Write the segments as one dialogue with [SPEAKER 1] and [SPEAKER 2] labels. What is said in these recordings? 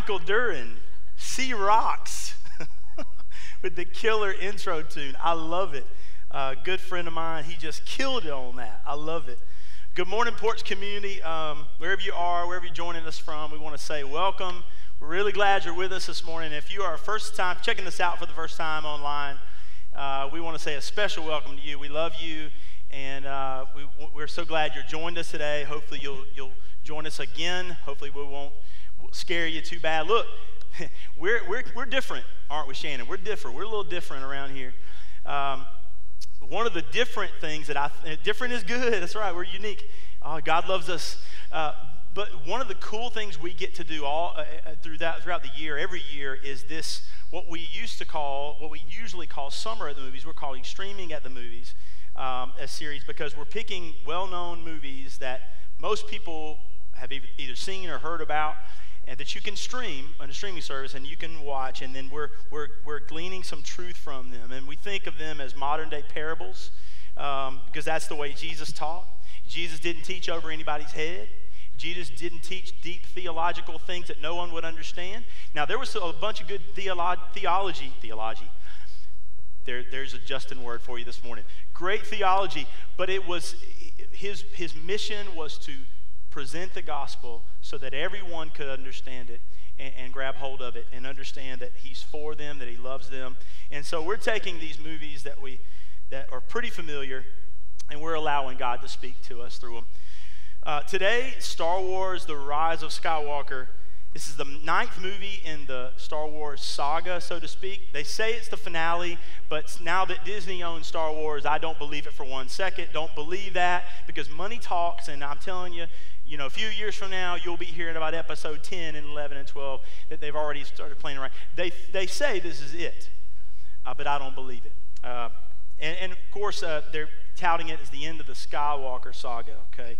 [SPEAKER 1] Michael Duran, Sea Rocks, with the killer intro tune. I love it. Uh, good friend of mine, he just killed it on that. I love it. Good morning, Porch community. Um, wherever you are, wherever you're joining us from, we want to say welcome. We're really glad you're with us this morning. If you are first time checking this out for the first time online, uh, we want to say a special welcome to you. We love you, and uh, we, we're so glad you're joined us today. Hopefully, you'll you'll join us again. Hopefully, we won't scare you too bad. Look, we're, we're, we're different, aren't we, Shannon? We're different. We're a little different around here. Um, one of the different things that I, different is good. That's right. We're unique. Oh, God loves us. Uh, but one of the cool things we get to do all uh, uh, through that, throughout the year, every year, is this what we used to call, what we usually call summer at the movies. We're calling streaming at the movies um, a series because we're picking well-known movies that most people have either seen or heard about and that you can stream on a streaming service and you can watch, and then we're, we're, we're gleaning some truth from them. And we think of them as modern day parables um, because that's the way Jesus taught. Jesus didn't teach over anybody's head. Jesus didn't teach deep theological things that no one would understand. Now, there was a bunch of good theolo- theology, theology. There, there's a Justin word for you this morning. Great theology, but it was his, his mission was to present the gospel so that everyone could understand it and, and, grab hold of it and understand that he's for them, that he loves them. And so we're taking these movies that we that are pretty familiar and we're allowing God to speak to us through them. Uh, today, Star Wars: The Rise of Skywalker. This is the ninth movie in the Star Wars saga, so to speak. They say it's the finale, but now that Disney owns Star Wars, I don't believe it for one second. Don't believe that because money talks, and I'm telling you, you know, a few years from now, you'll be hearing about episode 10 and 11 and 12 that they've already started playing around. They, they say this is it, uh, but I don't believe it. Uh, and, and, of course, uh, they're touting it as the end of the Skywalker saga, okay?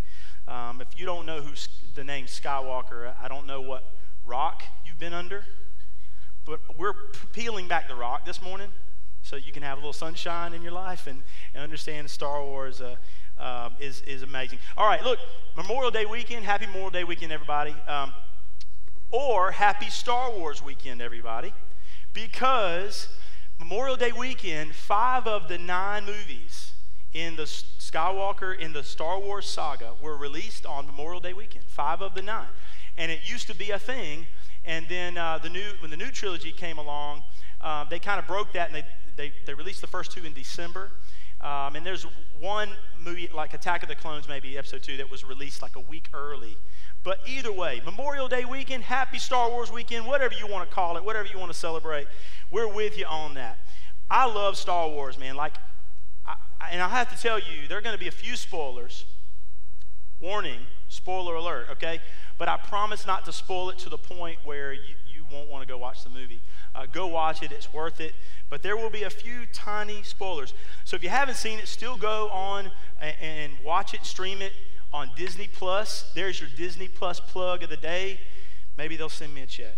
[SPEAKER 1] Um, if you don't know who the name Skywalker, I don't know what rock you've been under, but we're peeling back the rock this morning so you can have a little sunshine in your life and, and understand Star Wars uh, um, is, is amazing. All right, look, Memorial Day weekend. Happy Memorial Day weekend, everybody. Um, or happy Star Wars weekend, everybody. Because Memorial Day weekend, five of the nine movies in the Skywalker, in the Star Wars saga, were released on Memorial Day weekend. Five of the nine. And it used to be a thing. And then uh, the new, when the new trilogy came along, um, they kind of broke that and they, they, they released the first two in December. Um, and there's one movie, like Attack of the Clones, maybe episode two, that was released like a week early. But either way, Memorial Day weekend, happy Star Wars weekend, whatever you want to call it, whatever you want to celebrate, we're with you on that. I love Star Wars, man. Like, I, and I have to tell you, there are going to be a few spoilers. Warning, spoiler alert, okay? But I promise not to spoil it to the point where you, won't want to go watch the movie. Uh, go watch it, it's worth it. But there will be a few tiny spoilers. So if you haven't seen it, still go on and, and watch it, stream it on Disney Plus. There's your Disney Plus plug of the day. Maybe they'll send me a check.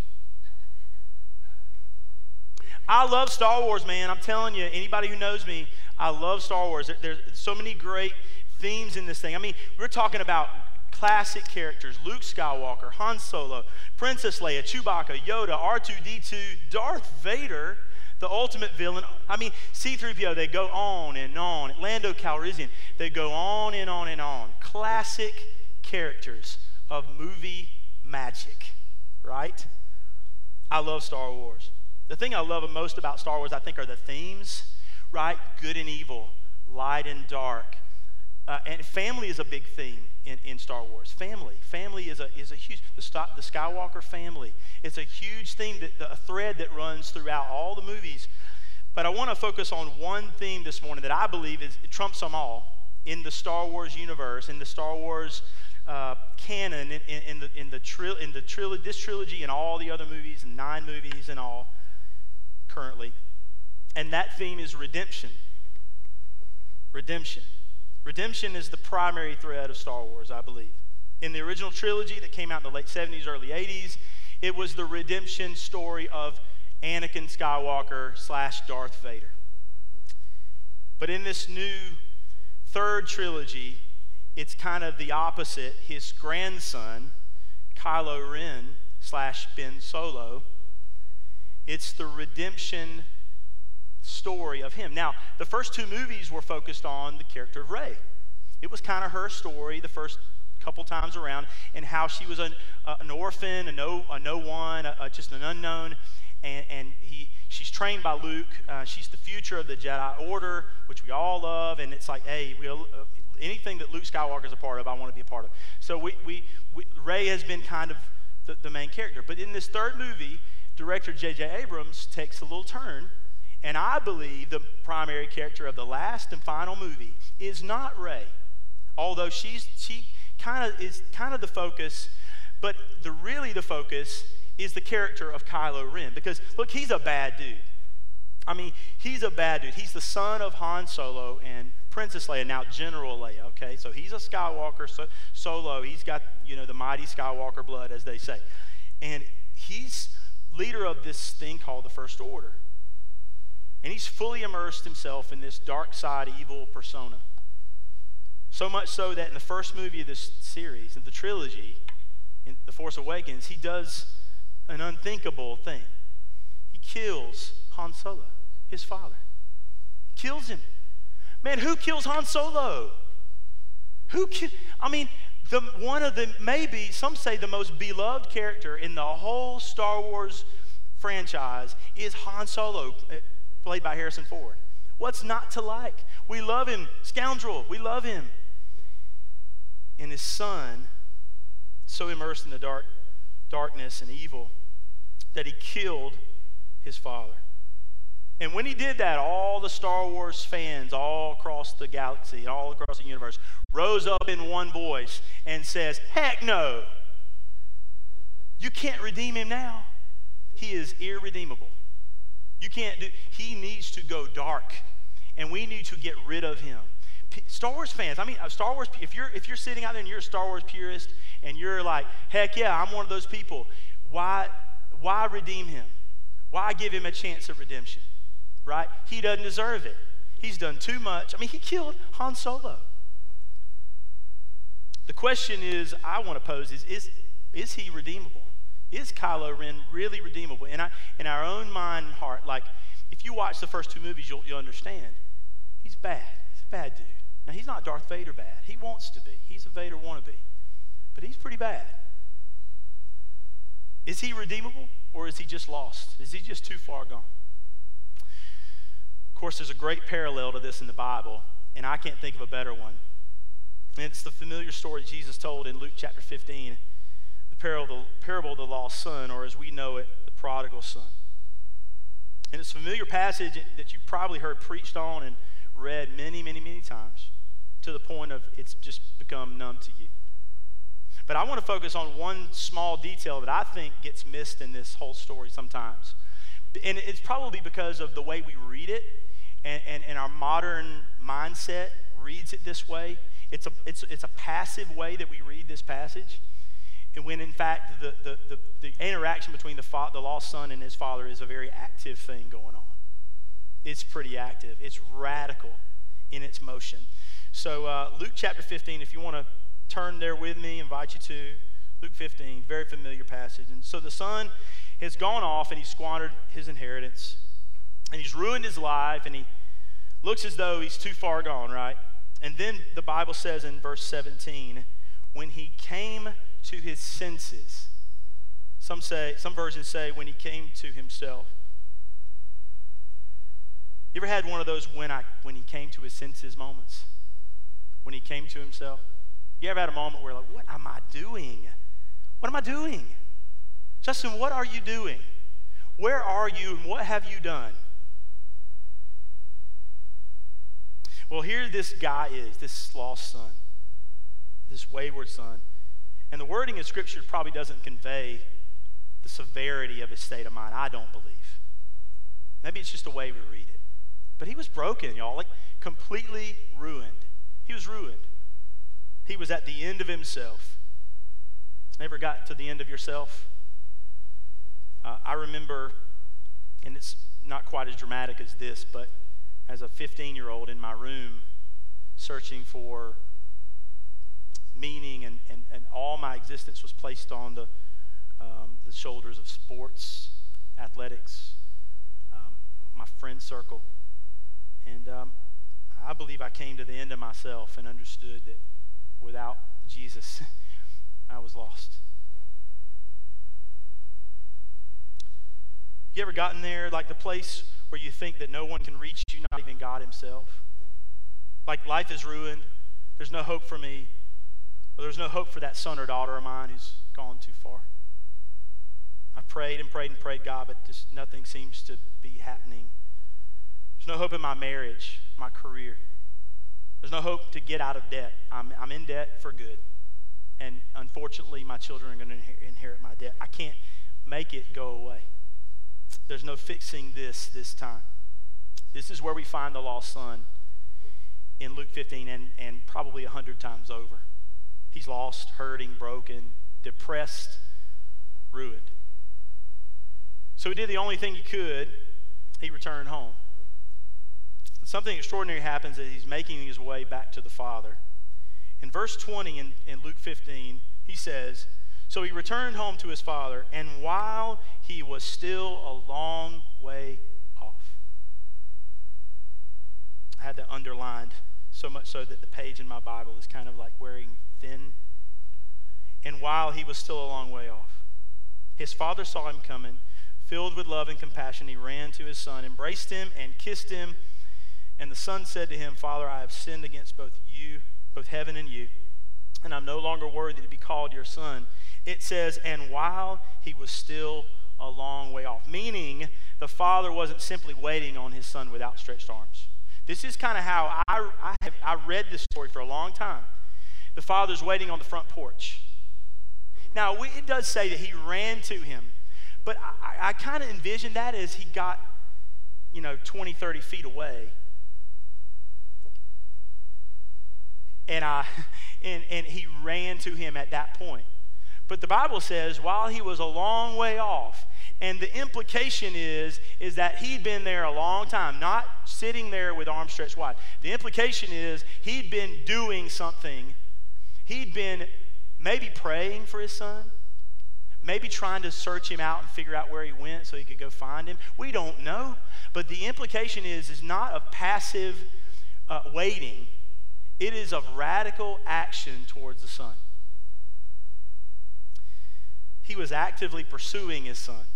[SPEAKER 1] I love Star Wars, man. I'm telling you, anybody who knows me, I love Star Wars. There's so many great themes in this thing. I mean, we're talking about classic characters Luke Skywalker, Han Solo, Princess Leia, Chewbacca, Yoda, R2D2, Darth Vader, the ultimate villain. I mean, C3PO, they go on and on. Lando Calrissian, they go on and on and on. Classic characters of movie magic, right? I love Star Wars. The thing I love most about Star Wars, I think, are the themes, right? Good and evil, light and dark. Uh, and family is a big theme in, in Star Wars. Family. Family is a, is a huge, the, the Skywalker family. It's a huge theme, that, a thread that runs throughout all the movies. But I want to focus on one theme this morning that I believe is, trumps them all in the Star Wars universe, in the Star Wars uh, canon, in, in, in, the, in, the, tri- in the trilogy, this trilogy and all the other movies, and nine movies and all currently. And that theme is redemption. Redemption. Redemption is the primary thread of Star Wars, I believe. In the original trilogy that came out in the late 70s, early 80s, it was the redemption story of Anakin Skywalker slash Darth Vader. But in this new third trilogy, it's kind of the opposite. His grandson, Kylo Ren, slash Ben Solo. It's the redemption story of him. Now, the first two movies were focused on the character of Rey. It was kind of her story the first couple times around and how she was an, uh, an orphan, a no, a no one, a, a, just an unknown. And, and he, she's trained by Luke. Uh, she's the future of the Jedi Order, which we all love. And it's like, hey, we, uh, anything that Luke Skywalker is a part of, I want to be a part of. So we, we, we Rey has been kind of the, the main character. But in this third movie, director J.J. Abrams takes a little turn. And I believe the primary character of the last and final movie is not Rey, although she's, she kind of is kind of the focus, but the really the focus is the character of Kylo Ren. Because look, he's a bad dude. I mean, he's a bad dude. He's the son of Han Solo and Princess Leia, now General Leia, okay? So he's a Skywalker so, solo. He's got, you know, the mighty Skywalker blood, as they say. And he's leader of this thing called the First Order. And he's fully immersed himself in this dark side evil persona. So much so that in the first movie of this series, in the trilogy, in The Force Awakens, he does an unthinkable thing. He kills Han Solo, his father. He kills him. Man, who kills Han Solo? Who I mean, the, one of the, maybe, some say the most beloved character in the whole Star Wars franchise is Han Solo, eh, played by Harrison Ford. What's not to like? We love him, scoundrel, we love him and his son so immersed in the dark darkness and evil that he killed his father. And when he did that, all the Star Wars fans all across the galaxy, all across the universe, rose up in one voice and says, "Heck no. You can't redeem him now. He is irredeemable. You can't do he needs to go dark and we need to get rid of him." Star Wars fans, I mean, uh, Star Wars, if you're, if you're sitting out there and you're a Star Wars purist and you're like, heck yeah, I'm one of those people, why, why redeem him? Why give him a chance at redemption? Right? He doesn't deserve it. He's done too much. I mean, he killed Han Solo. The question is, I want to pose is, is, is he redeemable? Is Kylo Ren really redeemable? In, I, in our own mind and heart, like, if you watch the first two movies, you'll, you'll understand. He's bad. He's a bad dude. Now, he's not Darth Vader bad. He wants to be. He's a Vader wannabe. But he's pretty bad. Is he redeemable or is he just lost? Is he just too far gone? Of course, there's a great parallel to this in the Bible, and I can't think of a better one. And it's the familiar story Jesus told in Luke chapter 15, the parable, parable of the lost son, or as we know it, the prodigal son. And it's a familiar passage that you've probably heard preached on and read many, many, many times to the point of it's just become numb to you. But I want to focus on one small detail that I think gets missed in this whole story sometimes. And it's probably because of the way we read it and, and, and our modern mindset reads it this way. It's a, it's, it's a passive way that we read this passage. And when in fact the, the, the, the interaction between the, fa- the lost son and his father is a very active thing going on. It's pretty active, it's radical in its motion. So, uh, Luke chapter 15, if you want to turn there with me, invite you to Luke 15, very familiar passage. And so the son has gone off and he squandered his inheritance and he's ruined his life and he looks as though he's too far gone, right? And then the Bible says in verse 17, when he came to his senses, some say, some versions say when he came to himself. You ever had one of those when I when he came to his senses moments? When he came to himself? You ever had a moment where you're like, what am I doing? What am I doing? Justin, what are you doing? Where are you and what have you done? Well, here this guy is, this lost son, this wayward son. And the wording in Scripture probably doesn't convey the severity of his state of mind, I don't believe. Maybe it's just the way we read it. But he was broken, y'all, like completely ruined. He was ruined. He was at the end of himself. Never got to the end of yourself? Uh, I remember, and it's not quite as dramatic as this, but as a 15 year old in my room, searching for meaning, and, and, and all my existence was placed on the um, the shoulders of sports, athletics, um, my friend circle. And um, I believe I came to the end of myself and understood that without Jesus, I was lost. You ever gotten there, like the place where you think that no one can reach you, not even God Himself? Like life is ruined, there's no hope for me, there's no hope for that son or daughter of mine who's gone too far. I prayed and prayed and prayed, God, but just nothing seems to be happening. There's no hope in my marriage, my career. There's no hope to get out of debt. I'm, I'm in debt for good. And unfortunately, my children are going to inherit my debt. I can't make it go away. There's no fixing this this time. This is where we find the lost son in Luke 15 and, and probably a hundred times over. He's lost, hurting, broken, depressed, ruined. So he did the only thing he could. He returned home. Something extraordinary happens as he's making his way back to the Father. In verse 20 in, in Luke 15, he says, So he returned home to his father, and while he was still a long way off, I had that underlined so much so that the page in my Bible is kind of like wearing thin. And while he was still a long way off, his father saw him coming. Filled with love and compassion, he ran to his son, embraced him, and kissed him. And the son said to him, Father, I have sinned against both you, both heaven and you, and I'm no longer worthy to be called your son. It says, and while he was still a long way off, meaning the father wasn't simply waiting on his son with outstretched arms. This is kind of how I, I, have, I read this story for a long time. The father's waiting on the front porch. Now, we, it does say that he ran to him, but I, I kind of envision that as he got, you know, 20, 30 feet away. And, I, and, and he ran to him at that point. But the Bible says, while he was a long way off, and the implication is, is that he'd been there a long time, not sitting there with arms stretched wide. The implication is he'd been doing something. He'd been maybe praying for his son, maybe trying to search him out and figure out where he went so he could go find him. We don't know. But the implication is, is not of passive uh, waiting, it is of radical action towards the son. He was actively pursuing his son.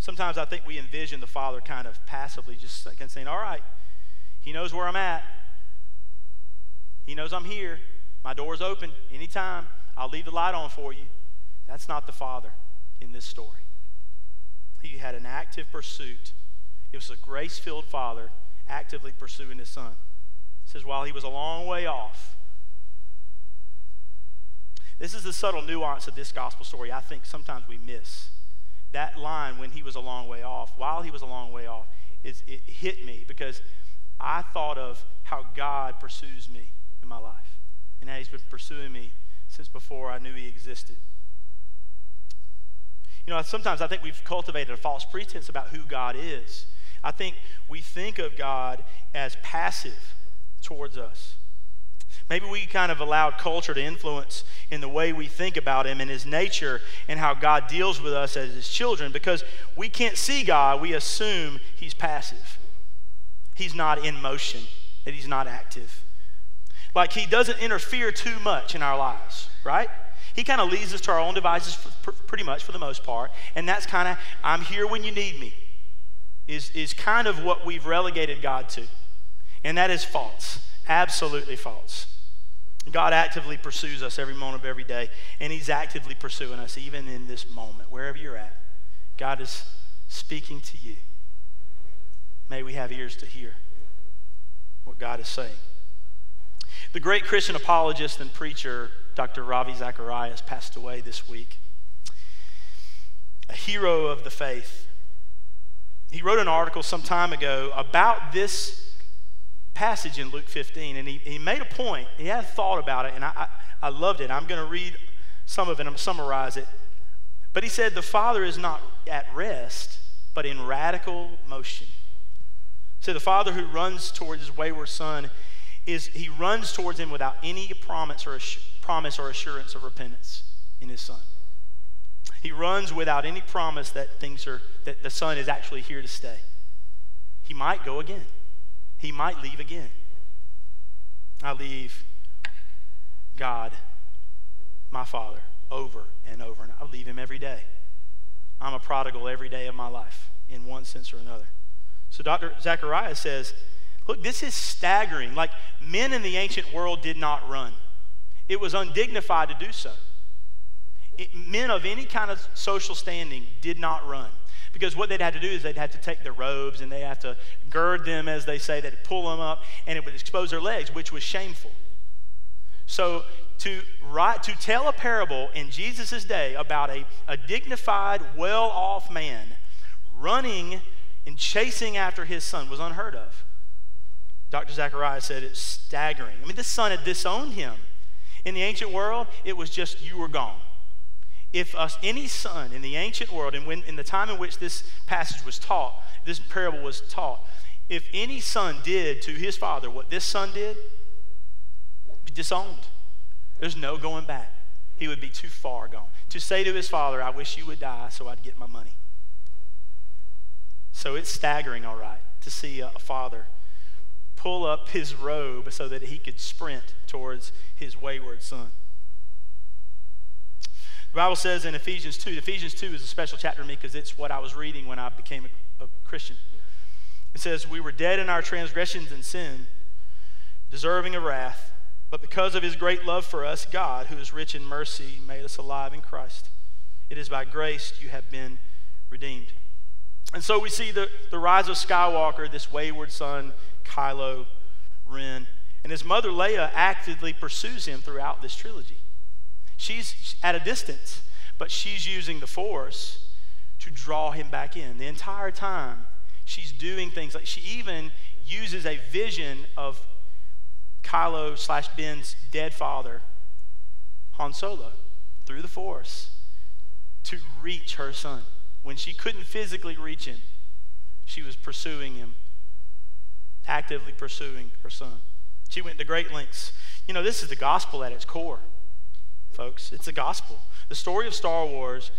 [SPEAKER 1] Sometimes I think we envision the father kind of passively just saying, All right, he knows where I'm at. He knows I'm here. My door's open anytime. I'll leave the light on for you. That's not the father in this story. He had an active pursuit. It was a grace filled father actively pursuing his son. It says, while he was a long way off. This is the subtle nuance of this gospel story I think sometimes we miss that line when he was a long way off, while he was a long way off, is, it hit me because I thought of how God pursues me in my life and he's been pursuing me since before I knew he existed. You know, sometimes I think we've cultivated a false pretense about who God is. I think we think of God as passive towards us. Maybe we kind of allowed culture to influence in the way we think about Him and His nature and how God deals with us as His children because we can't see God. We assume He's passive, He's not in motion, that He's not active. Like He doesn't interfere too much in our lives, right? He kind of leaves us to our own devices for, pretty much for the most part. And that's kind of, I'm here when you need me, is, is kind of what we've relegated God to. And that is false, absolutely false. God actively pursues us every moment of every day, and He's actively pursuing us even in this moment, wherever you're at. God is speaking to you. May we have ears to hear what God is saying. The great Christian apologist and preacher, Dr. Ravi Zacharias, passed away this week. A hero of the faith. He wrote an article some time ago about this passage in Luke 15, and he, he made a point. He had a thought about it, and I, I, I loved it. I'm going to read some of it, I'm going to summarize it. But he said, The Father is not at rest, but in radical motion. So the Father who runs towards his wayward Son is he runs towards him without any promise or promise or assurance of repentance. in his son. He runs without any promise that things are that the son is actually here to stay. He might go again. He might leave again. I leave God, my Father, over and over, and I leave him every day. I'm a prodigal every day of my life in one sense or another. So Dr. Zachariah says, look, this is staggering. Like men in the ancient world did not run. It was undignified to do so. It, men of any kind of social standing did not run. Because what they'd have to do is they'd have to take their robes and they have to gird them, as they say, they'd pull them up, and it would expose their legs, which was shameful. So to write to tell a parable in Jesus' day about a, a dignified, well-off man running and chasing after his son was unheard of. Dr. Zachariah said it's staggering. I mean, this son had disowned him. In the ancient world, it was just you were gone. If us, any son in the ancient world, and when in the time in which this passage was taught, this parable was taught, if any son did to his father what this son did, be disowned. There's no going back. He would be too far gone. To say to his father, I wish you would die so I'd get my money. So it's staggering, all right, to see a, a father pull up his robe so that he could sprint towards his wayward son. The Bible says in Ephesians 2, Ephesians 2 is a special chapter to me because it's what I was reading when I became a, a Christian. It says, We were dead in our transgressions and sin, deserving of wrath, but because of his great love for us, God, who is rich in mercy, made us alive in Christ. It is by grace you have been redeemed. And so we see the, the rise of Skywalker, this wayward son Kylo Ren. And his mother Leia actively pursues him throughout this trilogy. She's at a distance, but she's using the Force to draw him back in. The entire time, she's doing things like she even uses a vision of Kylo slash Ben's dead father, Han Solo, through the Force to reach her son. When she couldn't physically reach him, she was pursuing him actively pursuing her son. She went to great lengths. You know, this is the gospel at its core, folks. It's the gospel. The story of Star Wars,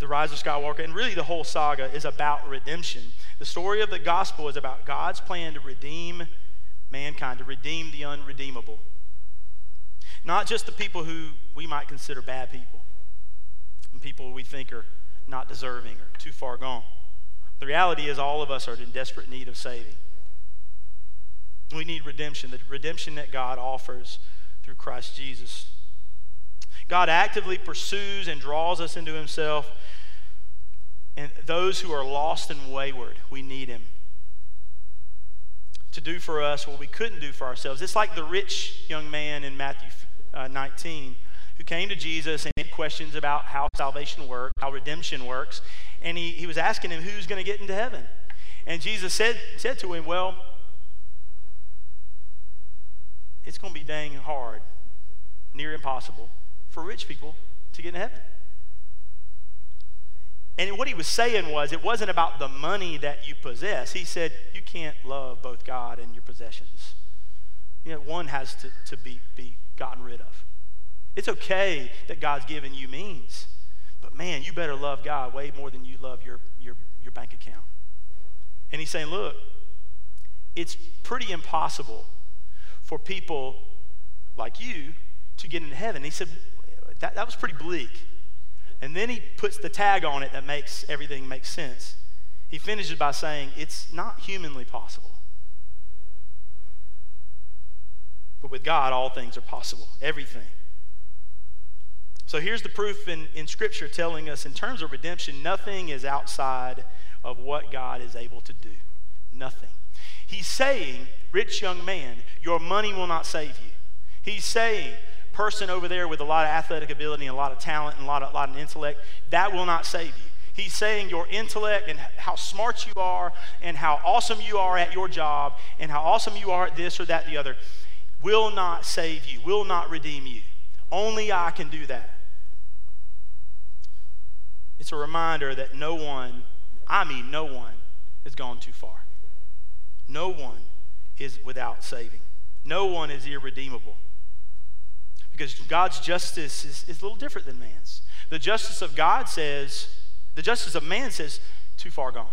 [SPEAKER 1] the rise of Skywalker, and really the whole saga is about redemption. The story of the gospel is about God's plan to redeem mankind, to redeem the unredeemable. Not just the people who we might consider bad people, and people we think are not deserving or too far gone. The reality is, all of us are in desperate need of saving. We need redemption, the redemption that God offers through Christ Jesus. God actively pursues and draws us into himself. And those who are lost and wayward, we need him to do for us what we couldn't do for ourselves. It's like the rich young man in Matthew uh, 19 who came to Jesus and had questions about how salvation works, how redemption works. And he, he was asking him, Who's going to get into heaven? And Jesus said, said to him, Well, it's going to be dang hard, near impossible, for rich people to get in heaven. And what he was saying was, it wasn't about the money that you possess. He said, you can't love both God and your possessions. You know, one has to, to be, be gotten rid of. It's okay that God's given you means, but man, you better love God way more than you love your, your, your bank account. And he's saying, look, it's pretty impossible for people like you to get into heaven. He said, that, that was pretty bleak. And then he puts the tag on it that makes everything make sense. He finishes by saying, it's not humanly possible. But with God, all things are possible, everything. So here's the proof in, in Scripture telling us, in terms of redemption, nothing is outside of what God is able to do. Nothing. He's saying, rich young man, your money will not save you. He's saying, person over there with a lot of athletic ability and a lot of talent and a lot of, a lot of intellect, that will not save you. He's saying your intellect and how smart you are and how awesome you are at your job and how awesome you are at this or that, the other, will not save you, will not redeem you. Only I can do that. It's a reminder that no one, I mean, no one, has gone too far. No one is without saving. No one is irredeemable. Because God's justice is, is a little different than man's. The justice of God says, the justice of man says, too far gone.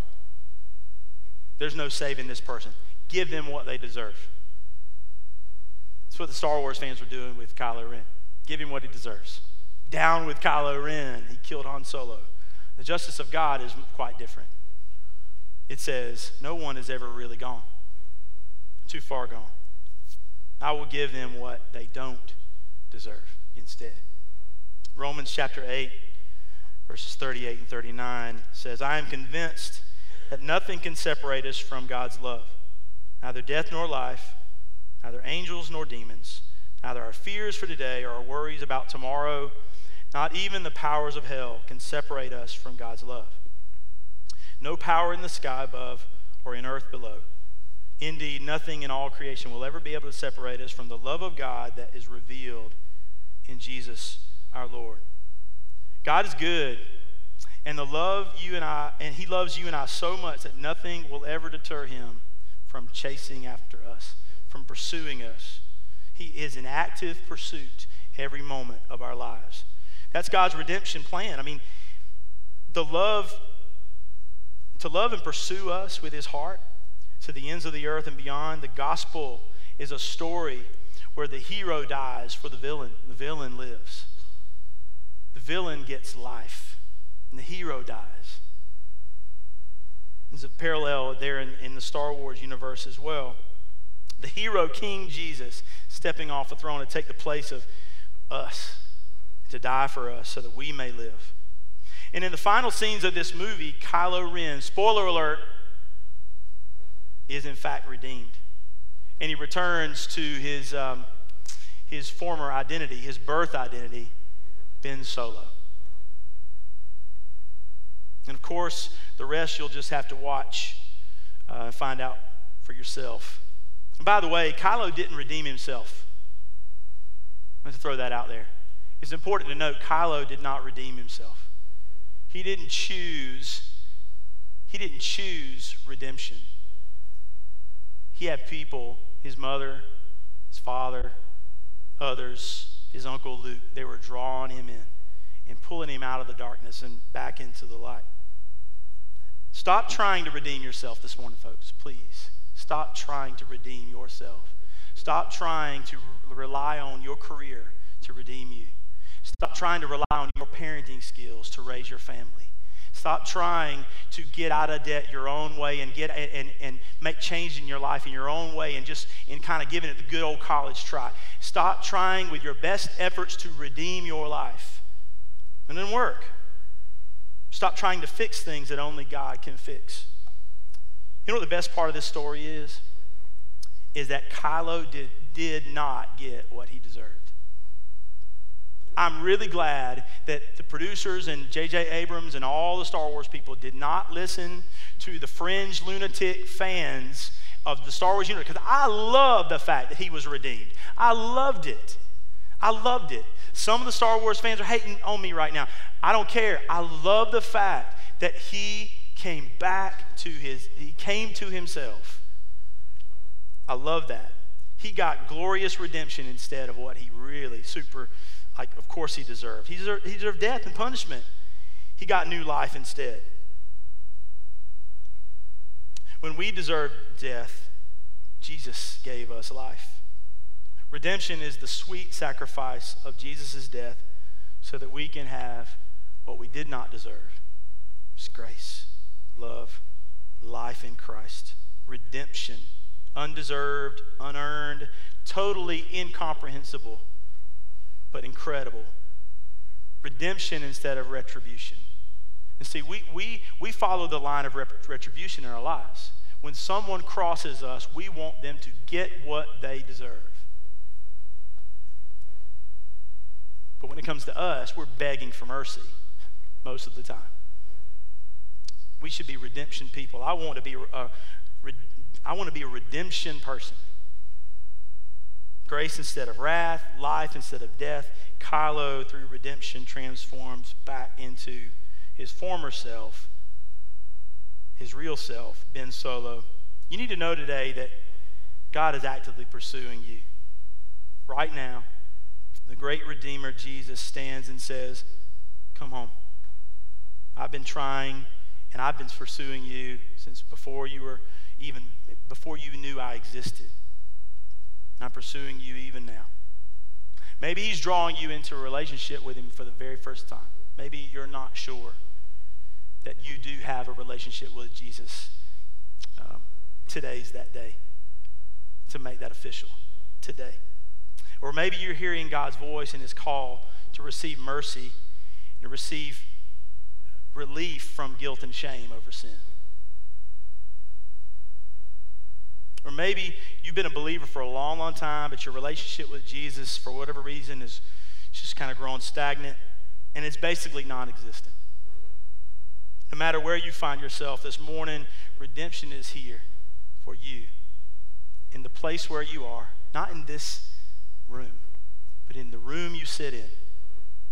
[SPEAKER 1] There's no saving this person. Give them what they deserve. That's what the Star Wars fans were doing with Kylo Ren. Give him what he deserves. Down with Kylo Ren. He killed Han Solo. The justice of God is quite different. It says, No one is ever really gone, too far gone. I will give them what they don't deserve instead. Romans chapter 8, verses 38 and 39 says, I am convinced that nothing can separate us from God's love, neither death nor life, neither angels nor demons, neither our fears for today or our worries about tomorrow, not even the powers of hell can separate us from God's love. No power in the sky above or in earth below. Indeed, nothing in all creation will ever be able to separate us from the love of God that is revealed in Jesus our Lord. God is good, and the love you and I, and He loves you and I so much that nothing will ever deter Him from chasing after us, from pursuing us. He is in active pursuit every moment of our lives. That's God's redemption plan. I mean, the love, to love and pursue us with His heart to the ends of the earth and beyond. The gospel is a story where the hero dies for the villain, the villain lives. The villain gets life, and the hero dies. There's a parallel there in, in the Star Wars universe as well. The hero, King Jesus, stepping off the throne to take the place of us, to die for us so that we may live. And in the final scenes of this movie, Kylo Ren, spoiler alert, is in fact redeemed. And he returns to his, um, his former identity, his birth identity, Ben Solo. And of course, the rest you'll just have to watch uh, and find out for yourself. And by the way, Kylo didn't redeem himself. Let's throw that out there. It's important to note Kylo did not redeem himself. He didn't choose he didn't choose redemption he had people, his mother, his father, others, his uncle Luke, they were drawing him in and pulling him out of the darkness and back into the light. Stop trying to redeem yourself this morning, folks, please. Stop trying to redeem yourself. Stop trying to rely on your career to redeem you. Stop trying to rely on your parenting skills to raise your family. Stop trying to get out of debt your own way and get and, and make change in your life in your own way and just in kind of giving it the good old college try. Stop trying with your best efforts to redeem your life. And then work. Stop trying to fix things that only God can fix. You know what the best part of this story is? Is that Kylo did, did not get what he deserved. I'm really glad that the producers and J.J. Abrams and all the Star Wars people did not listen to the fringe lunatic fans of the Star Wars universe because I love the fact that he was redeemed. I loved it. I loved it. Some of the Star Wars fans are hating on me right now. I don't care. I love the fact that he came back to his, he came to himself. I love that. He got glorious redemption instead of what he really super like of course he deserved. He deserved, he deserved death and punishment. He got new life instead. When we deserved death, Jesus gave us life. Redemption is the sweet sacrifice of Jesus' death so that we can have what we did not deserve. It's grace, love, life in Christ, redemption, undeserved, unearned, totally incomprehensible but incredible. Redemption instead of retribution. And see, we, we, we follow the line of retribution in our lives. When someone crosses us, we want them to get what they deserve. But when it comes to us, we're begging for mercy most of the time. We should be redemption people. I want to be a, I want to be a redemption person. Grace instead of wrath, life instead of death. Kylo, through redemption, transforms back into his former self, his real self, Ben Solo. You need to know today that God is actively pursuing you right now. the great Redeemer Jesus stands and says, Come home. I've been trying and I've been pursuing you since before you were even, before you knew I existed. I'm pursuing you even now. Maybe he's drawing you into a relationship with him for the very first time. Maybe you're not sure that you do have a relationship with Jesus. Um, today's that day to make that official. Today. Or maybe you're hearing God's voice and his call to receive mercy and to receive relief from guilt and shame over sin. Or maybe you've been a believer for a long, long time, but your relationship with Jesus, for whatever reason, is just kind of grown stagnant and it's basically non existent. No matter where you find yourself this morning, redemption is here for you in the place where you are, not in this room, but in the room you sit in,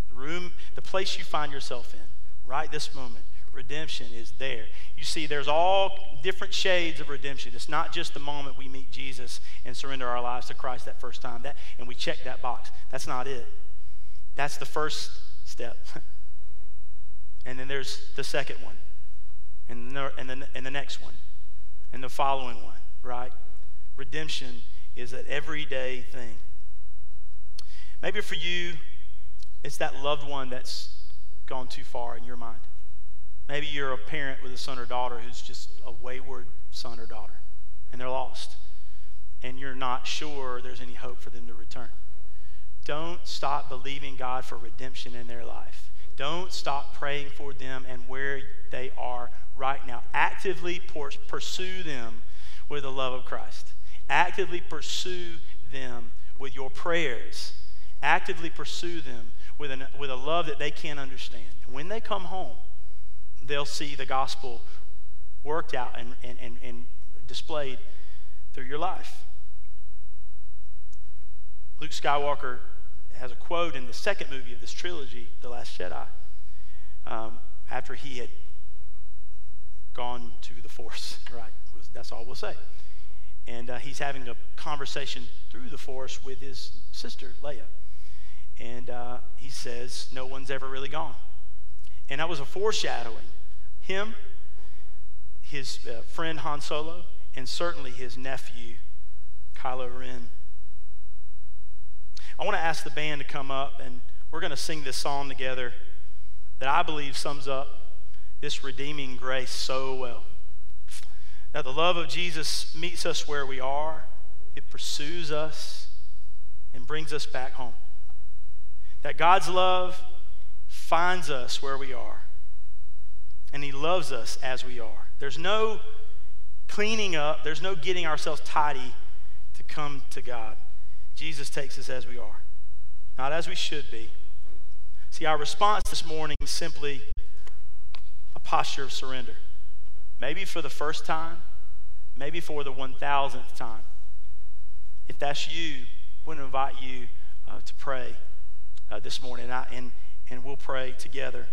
[SPEAKER 1] the room, the place you find yourself in, right this moment. Redemption is there. You see, there's all different shades of redemption. It's not just the moment we meet Jesus and surrender our lives to Christ that first time, that, and we check that box. That's not it. That's the first step. and then there's the second one, and the, and, the, and the next one, and the following one, right? Redemption is an everyday thing. Maybe for you, it's that loved one that's gone too far in your mind. Maybe you're a parent with a son or daughter who's just a wayward son or daughter, and they're lost, and you're not sure there's any hope for them to return. Don't stop believing God for redemption in their life. Don't stop praying for them and where they are right now. Actively pursue them with the love of Christ. Actively pursue them with your prayers. Actively pursue them with, an, with a love that they can't understand. When they come home, they'll see the gospel worked out and, and, and, and displayed through your life. Luke Skywalker has a quote in the second movie of this trilogy, The Last Jedi, um, after he had gone to the Force, right? That's all we'll say. And uh, he's having a conversation through the Force with his sister, Leia. And uh, he says, No one's ever really gone. And that was a foreshadowing. Him, his uh, friend Han Solo, and certainly his nephew, Kylo Ren. I want to ask the band to come up, and we're going to sing this song together that I believe sums up this redeeming grace so well. That the love of Jesus meets us where we are, it pursues us, and brings us back home. That God's love finds us where we are, and He loves us as we are. There's no cleaning up, there's no getting ourselves tidy to come to God. Jesus takes us as we are, not as we should be. See, our response this morning is simply a posture of surrender. Maybe for the first time, maybe for the 1000th time. If that's you, I want to invite you uh, to pray uh, this morning, I, and, and we'll pray together.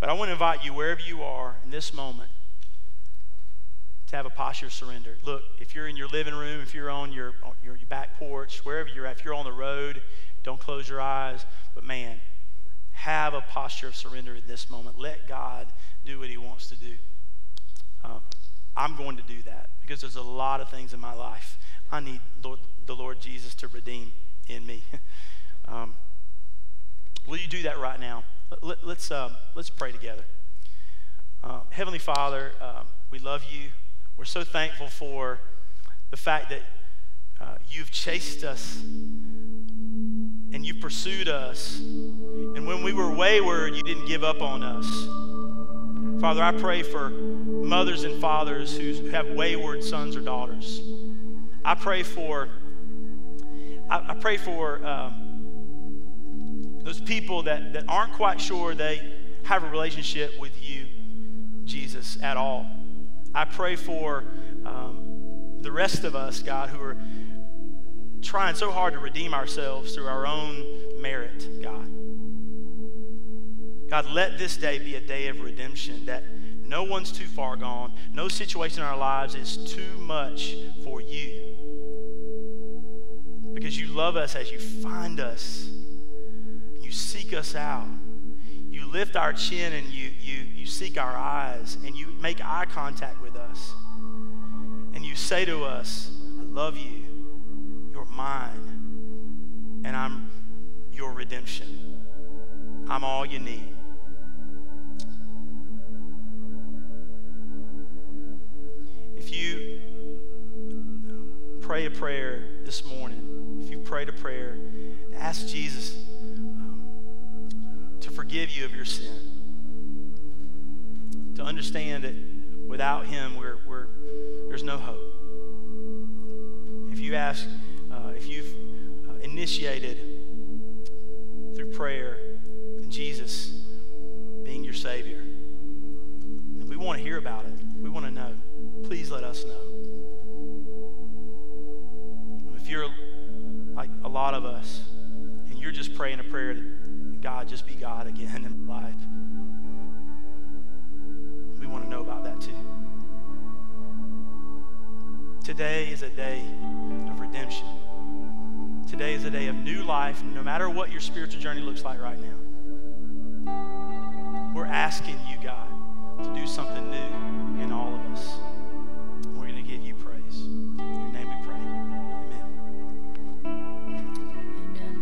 [SPEAKER 1] But I want to invite you, wherever you are in this moment, to have a posture of surrender. Look, if you're in your living room, if you're on your, your, your back porch, wherever you're at, if you're on the road, don't close your eyes. But man, have a posture of surrender in this moment. Let God do what He wants to do. Um, I'm going to do that because there's a lot of things in my life I need Lord, the Lord Jesus to redeem in me. um, will you do that right now? Let, us let's, um, let's pray together. Uh, Heavenly Father, uh, we love you. We're so thankful for the fact that uh, you've chased us and you pursued us. And when we were wayward, you didn't give up on us. Father, I pray for mothers and fathers who have wayward sons or daughters. I pray for, I, I pray for um, those people that, that aren't quite sure they have a relationship with you, Jesus, at all. I pray for um, the rest of us, God, who are trying so hard to redeem ourselves through our own merit, God. God, let this day be a day of redemption that no one's too far gone. No situation in our lives is too much for you. because you love us as you find us. You seek us out. You lift our chin and you, you, you seek our eyes and you make eye contact with us. And you say to us, I love you. You're mine. And I'm your redemption. I'm all you need. If you pray a prayer this morning, if you prayed a prayer, ask Jesus forgive you of your sin. To understand that without Him, we're, we're, there's no hope. If you ask, uh, if you've uh, initiated through prayer Jesus being your Savior, and we want to hear about it, we want to know, please let us know. If you're like a lot of us, and you're just praying a prayer that God just be God again in my life, we want to know about that too. Today is a day of redemption. Today is a day of new life, no matter what your spiritual journey looks like right now. We're asking you, God, to do something new in all of us.